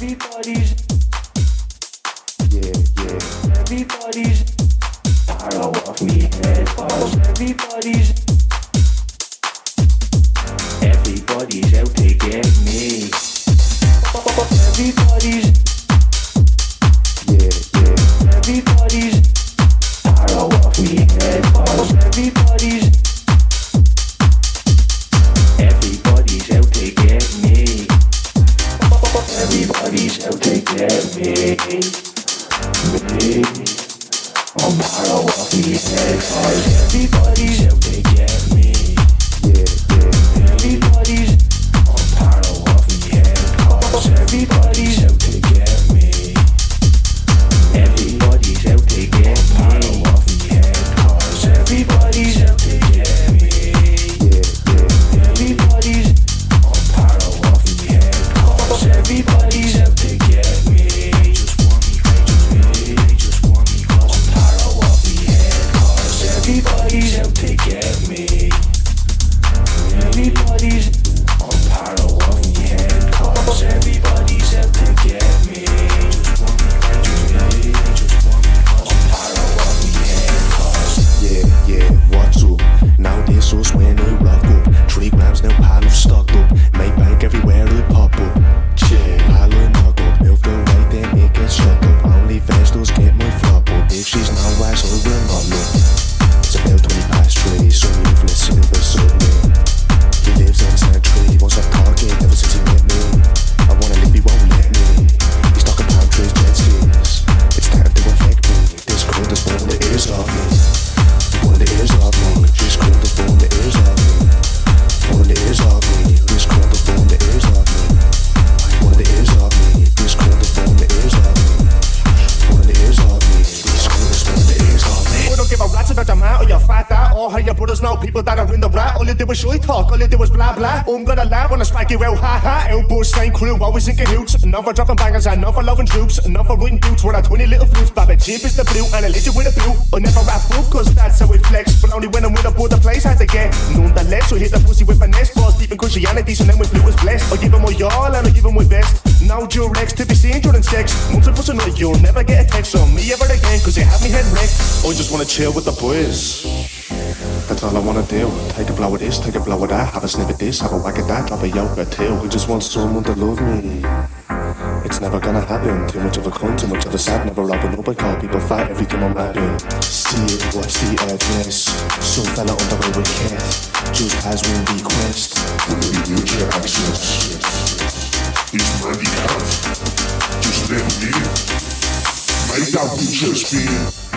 Everybody's yeah, yeah. Everybody's tired of me head falls. Everybody's Everybody's out to get me. Everybody's Rocky well, ha ha, elbows same crew. Always in cahoots. Another dropping bangers, another loving troops. Another winning boots with our 20 little flutes. Bobby Chip is the blue, and I legend with a blue. Or never rap blue, cause that's how it flex. But only when I'm with a board, the place I to get. Nonetheless, we hit the pussy with finesse. Boss deep in Christianity, so then we flew is blessed. I give him my y'all, and I'll give him my best. Now Durex to be seen during sex. Multiple pussy no, you'll never get a text on me ever again, cause you have me head wrecked. I just wanna chill with the boys. That's all I wanna do. Take a blow at this, take a blow at that. Have a snip at this, have a whack at that. Have a yoke at tail. I just want someone to love me. It's never gonna happen. Too much of a cunt, too much of a sad. Never open up. a call people fight every time I'm rapping. See it, what's the address? Some fella on the way with cat. Just has one request. Wheelchair access. money handicapped. Just let me. Make that bitch spin.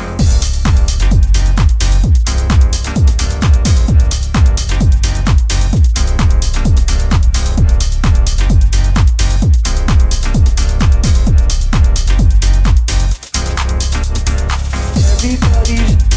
everybody's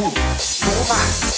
不不怕。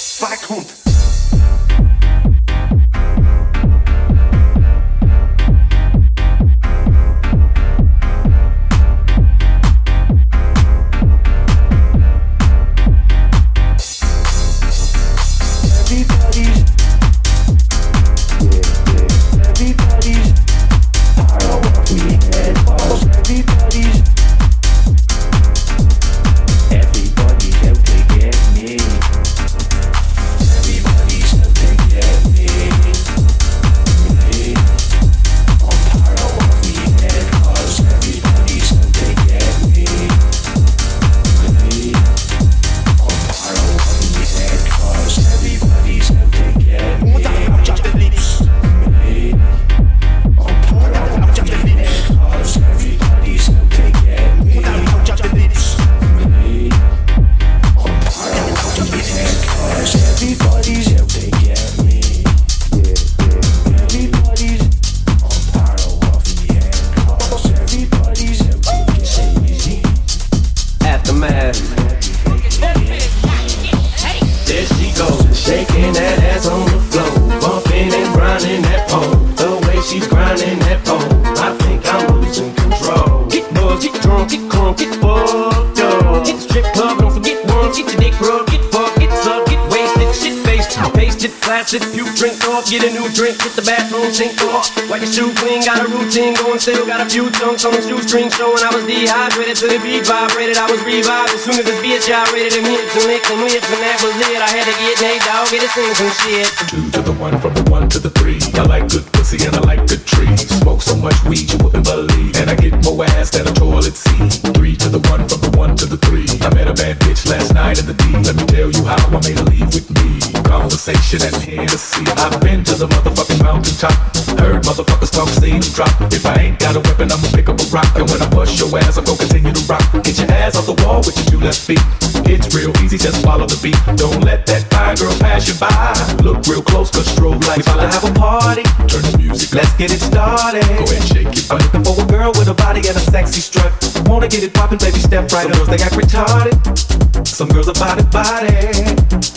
Got a few chunks on the shoestring showing I was dehydrated to the beat vibrated, I was revived as soon as this bitch gyrated and hit some licks and lips and that was it. I had to get Nate Dogg, get to sing some shit. Two to the one, from the one to the three. I like good pussy and I like good trees. Smoke so much weed you wouldn't believe. And I get more ass than a toilet seat. Three to the one, from the one to the three. I met a bad bitch last night in the D. Let me tell you how I made her leave with me. Conversation and Hennessy. I've been to the motherfucking mountaintop. Heard motherfuckers talk, seen them drop. If I ain't got a weapon, I'ma pick up a rock. And when I bust your ass, I'm gonna continue to rock. Get your ass off the wall with your two left feet. It's real easy, just follow the beat. Don't let that fine girl pass you by. Look real close, cause strobe lights. We about to have a party. Turn the music, let's get it started. Go ahead, shake it. I'm looking for a girl with a body and a sexy strut. Wanna get it poppin', baby, step right up. Girls they act retarded. Some girls are body body.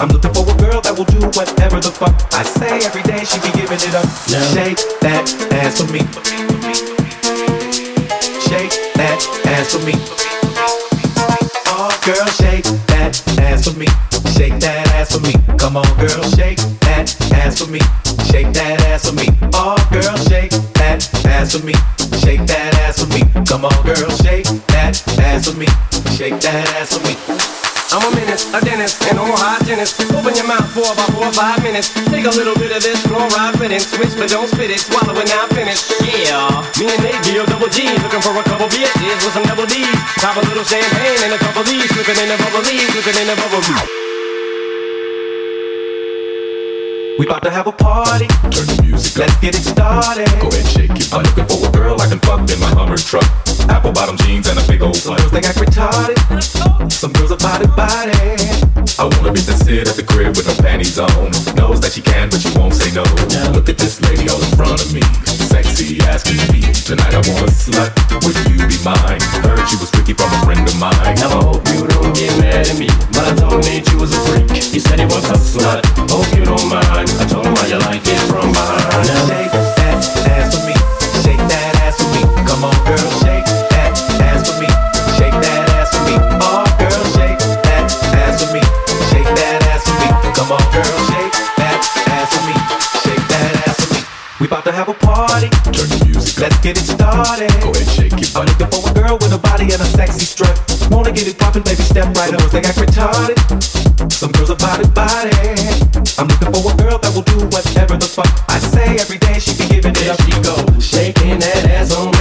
I'm looking for a girl that will do whatever the fuck I say every day. She be giving it up. Shake that ass for me. Shake that ass for me. Oh, girl, shake that ass for me. Shake that ass for me. Come on, girl, shake that ass for me. Shake that ass for me. Oh, girl, shake that ass for me. Shake that ass for me. Come on, girl, shake that ass for me. Shake that ass for me. I'm a menace, a dentist, and all hygienist. Open your mouth for about four or five minutes. Take a little bit of this fluoride riddance. Switch, but don't spit it. Swallow it now, finish. Yeah. Me and Nate deal double G's. Looking for a couple bitches with some double D's. Pop a little champagne and a couple D's. Slipping in the bubble D's. Slipping in the bubble D's. We about to have a party. Turn the music up. Let's get it started. Go ahead, shake it. I'm looking for a girl I can fuck in my Hummer truck. Apple bottom jeans and a big old Some girls they act retarded. Some girls are body body. I wanna be that sit at the crib with her panties on. Knows that she can, but she won't say no. Look at this lady all in front of me. Sexy asking me. Tonight I want a slut. Would you be mine? Heard she was freaky from a friend of mine. Now I hope you don't get mad at me, but I told Nate you was a freak. He said he was a slut. Hope you don't mind. I told him how you like it from behind. Now have a party. Turn the music up. Let's get it started. Go ahead, shake it. I'm looking for a girl with a body and a sexy strut. Wanna get it poppin', baby, step right up. They act retarded. Some girls are body body. I'm looking for a girl that will do whatever the fuck I say every day. She be giving it There up. she go shaking that ass on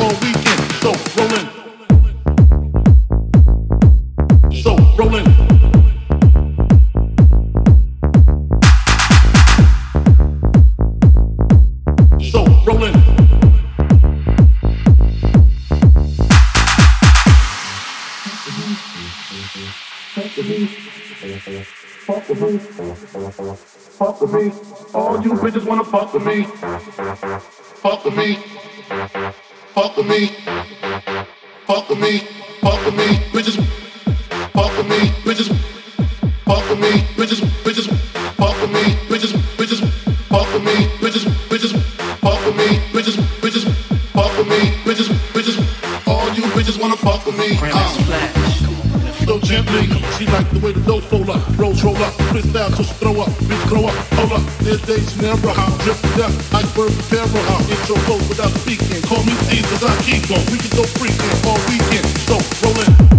all weekend. So rollin'. So rollin'. So rollin'. fuck with me. All you bitches wanna fuck with me. Fuck with me. Fuck with me. Fuck with me. Fuck with me. Bitches. Fuck with me. Bitches. Fuck with me. Bitches. Bitches. Fuck with me. Bitches. Bitches. Fuck with me. Bitches. Bitches. Fuck with me. Bitches. Bitches. Fuck with me. Bitches. Bitches. All you bitches wanna fuck with me. Uh. So gently. She like the way the dope roll up, rolls roll up, twist out, just throw up, bitch throw up, hold up. There's days never hop, drip to death, iceberg terror hop. Intro goes without speaking. Call me C cause I keep on. We can go freaking all weekend. So rollin'.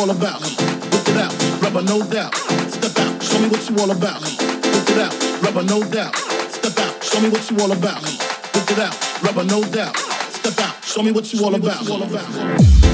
you all about. Whip it out, rubber, no doubt. Step out, show me what you all about. Whip it out, rubber, no doubt. Step out, show me what you all about. Whip it out, rubber, no doubt. Step out, show me what you all about.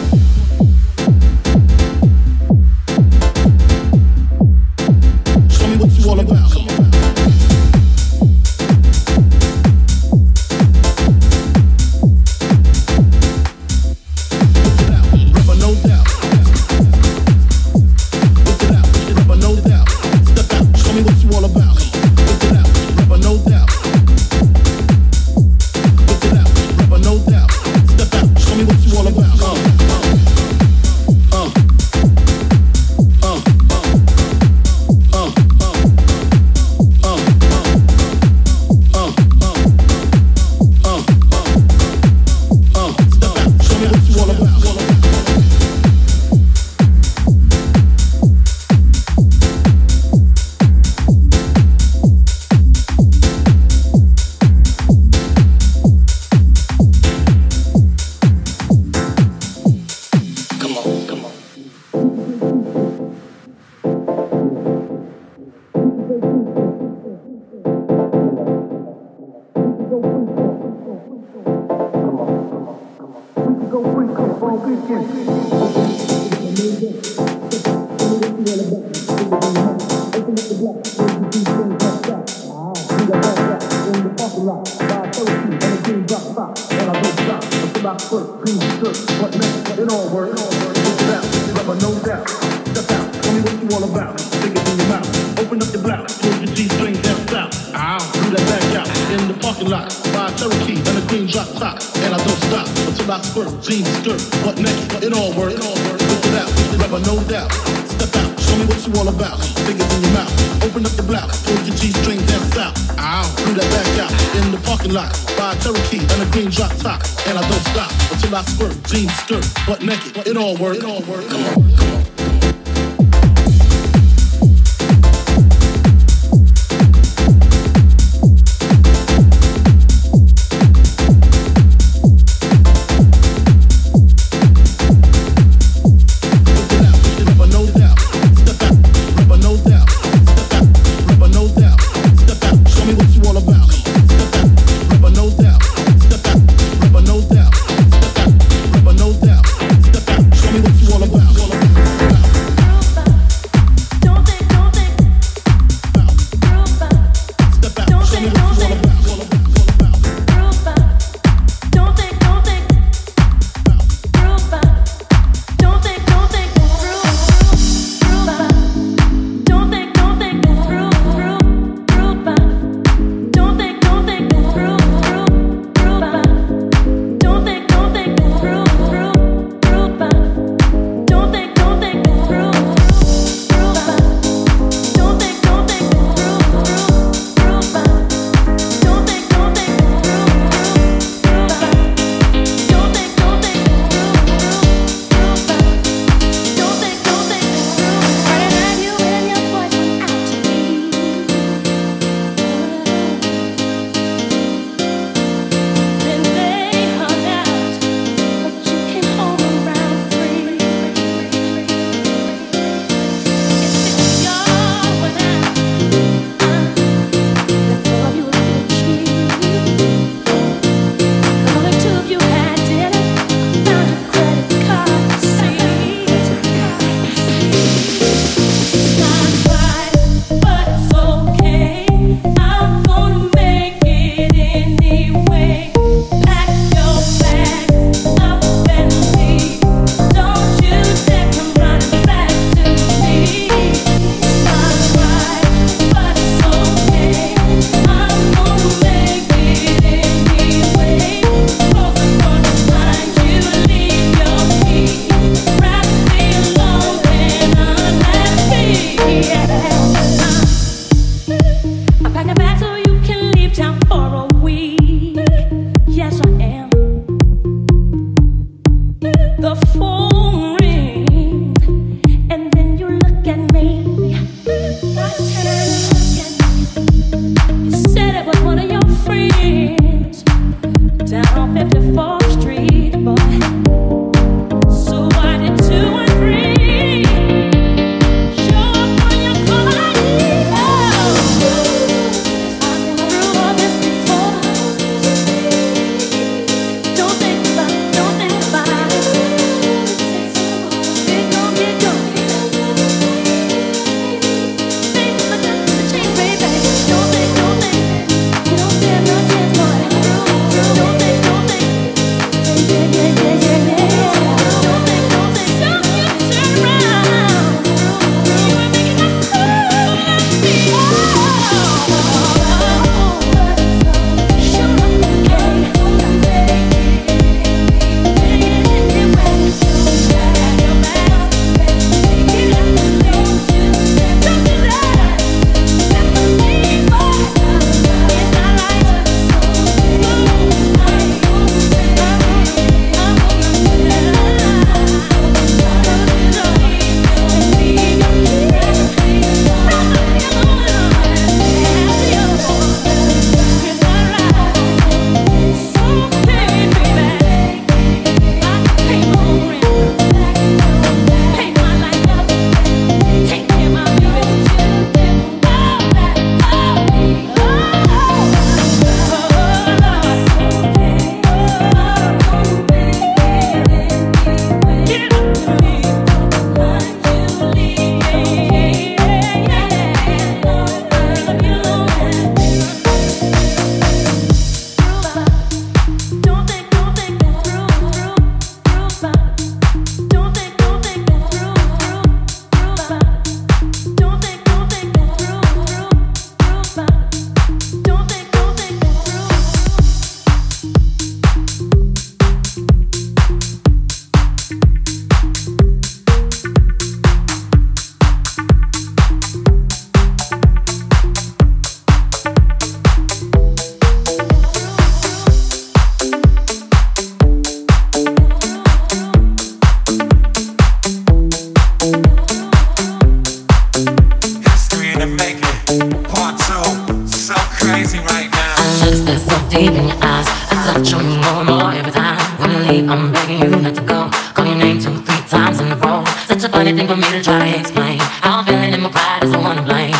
anything for me to try and explain. How I'm feeling in my pride is the one to blame.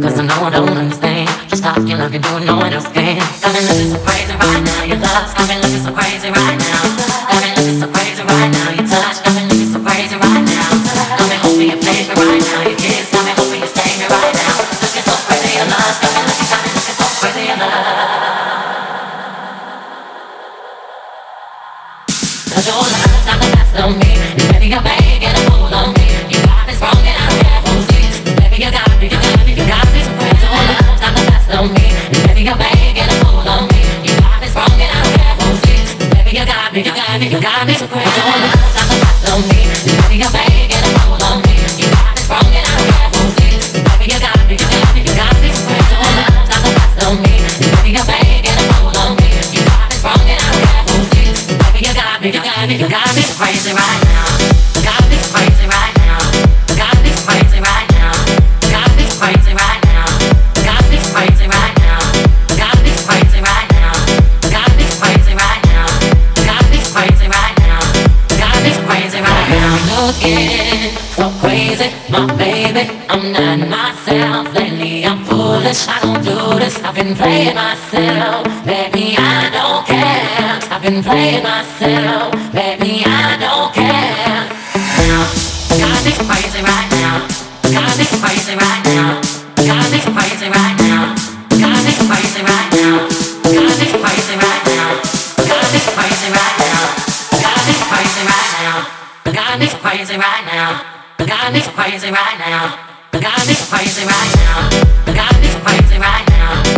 Cause I know I don't understand. Just how you can do it, no one else can. I've been so crazy right now, your love's coming, looking so crazy right now. myself, I don't care. I've been playing myself, baby, I don't care. Crazy right now. Gotta be crazy right now. Gotta be crazy right now. Gotta be crazy right now. Gotta be crazy right now. Gotta be crazy right now. Gotta be crazy right now. Gotta be crazy right now. Gotta be crazy right now. Gotta be crazy right now. Gotta be crazy right now.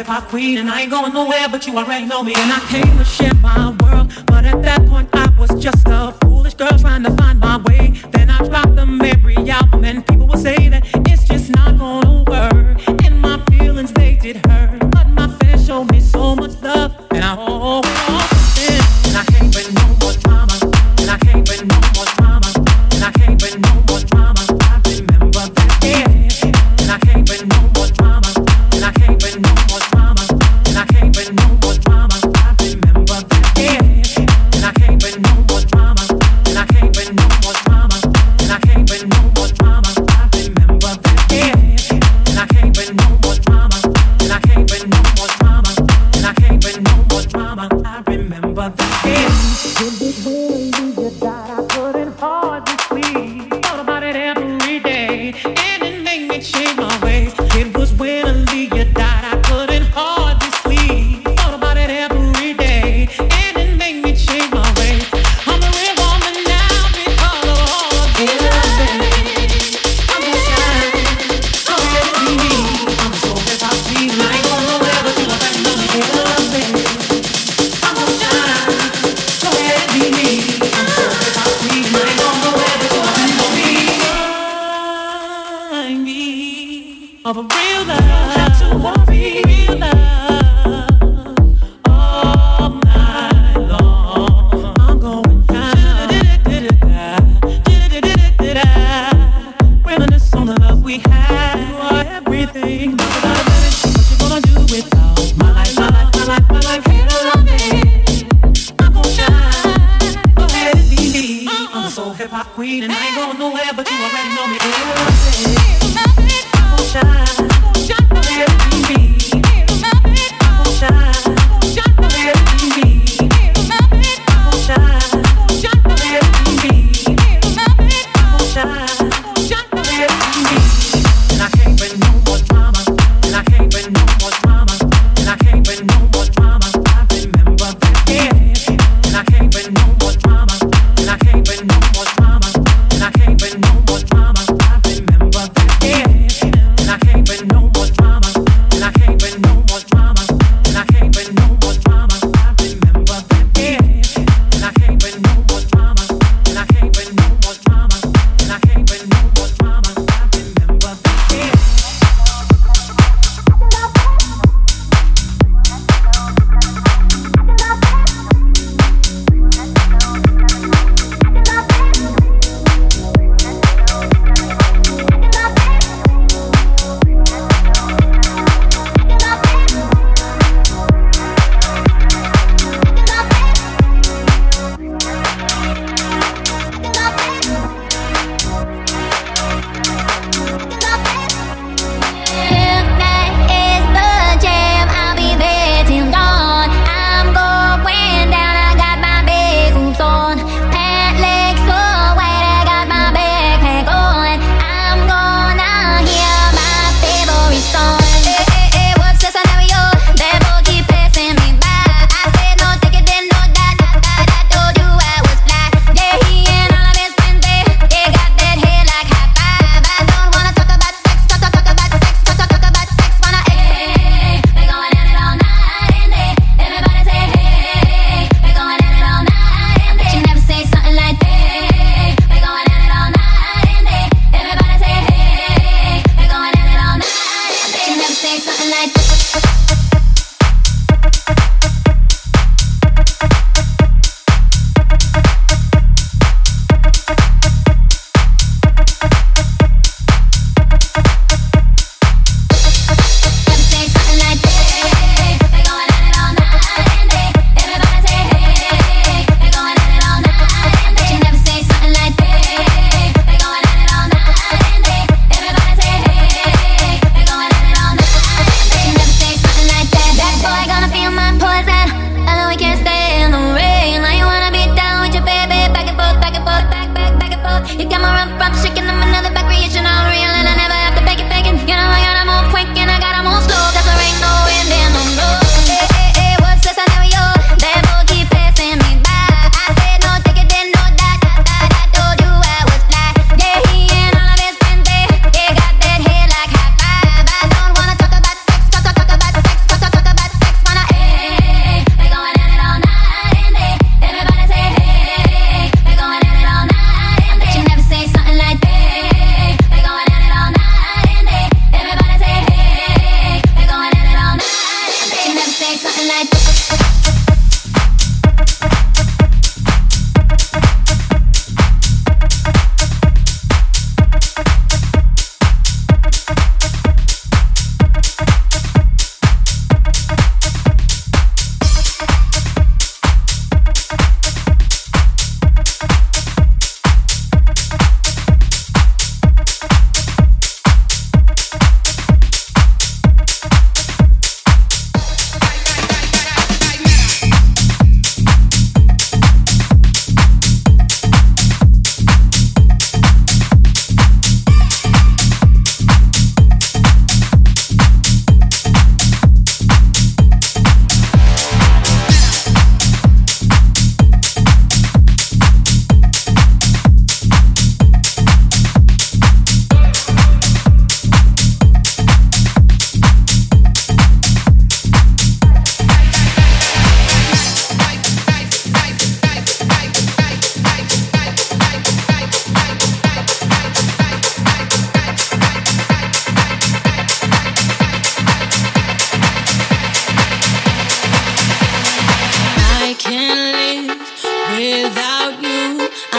hip hop queen and I ain't going nowhere, but you already know me. And I came to share my world, but at that point I was just a foolish girl trying to find my way.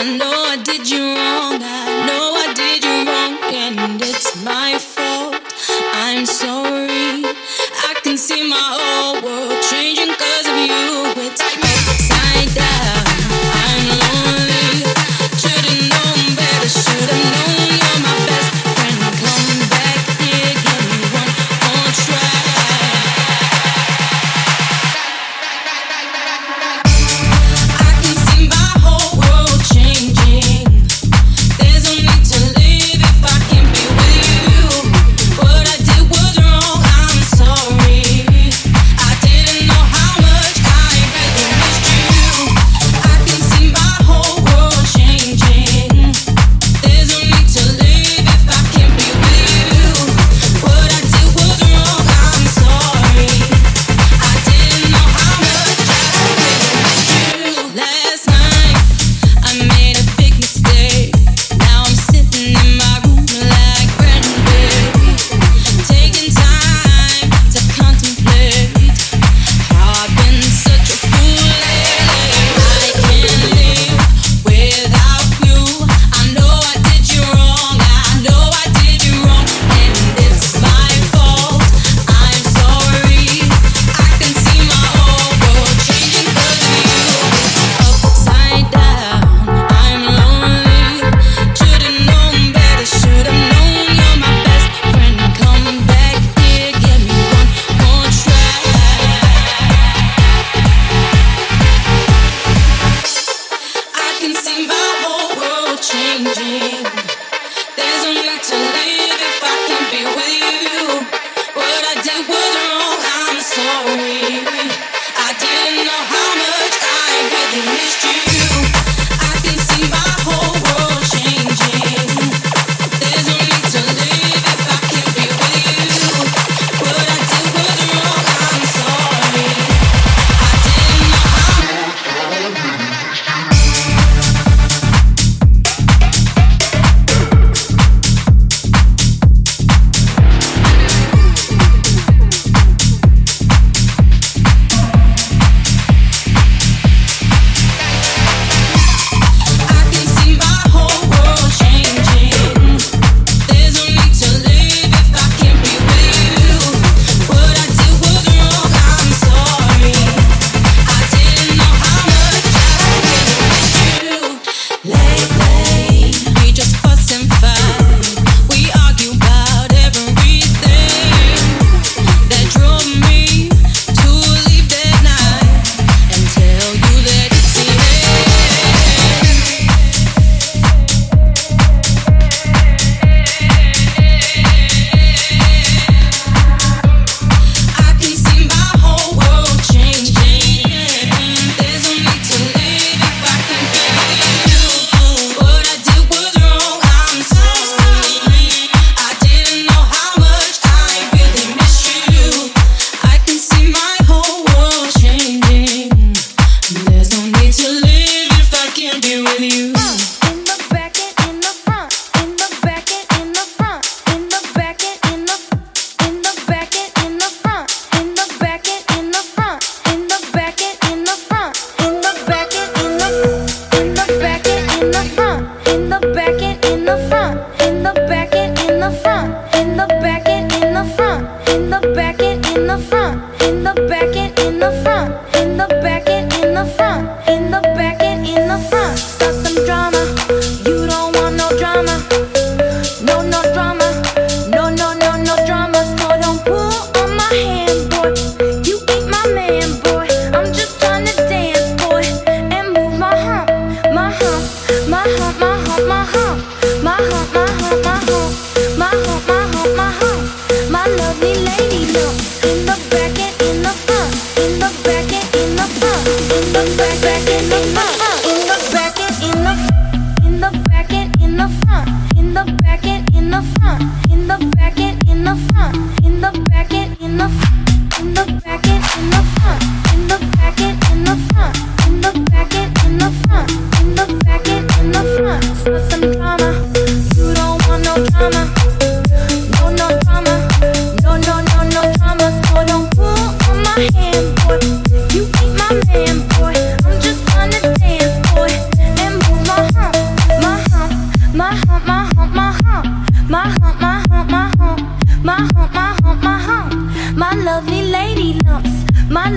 I know I did you wrong.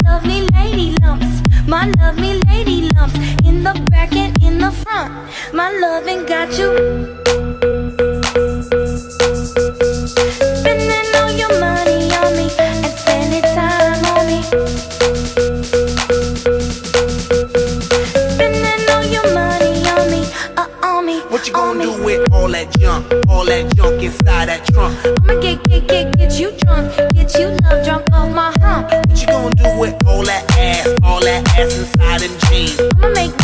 Lovely lady lumps, my lovely lady lumps in the back and in the front. My loving got you. Spending all your money on me and spending time on me. Spending all your money on me, uh, on me. What you gonna do with all that junk, all that junk inside that trunk? I'ma get, get, get, get you drunk, ass inside jeans. I'ma make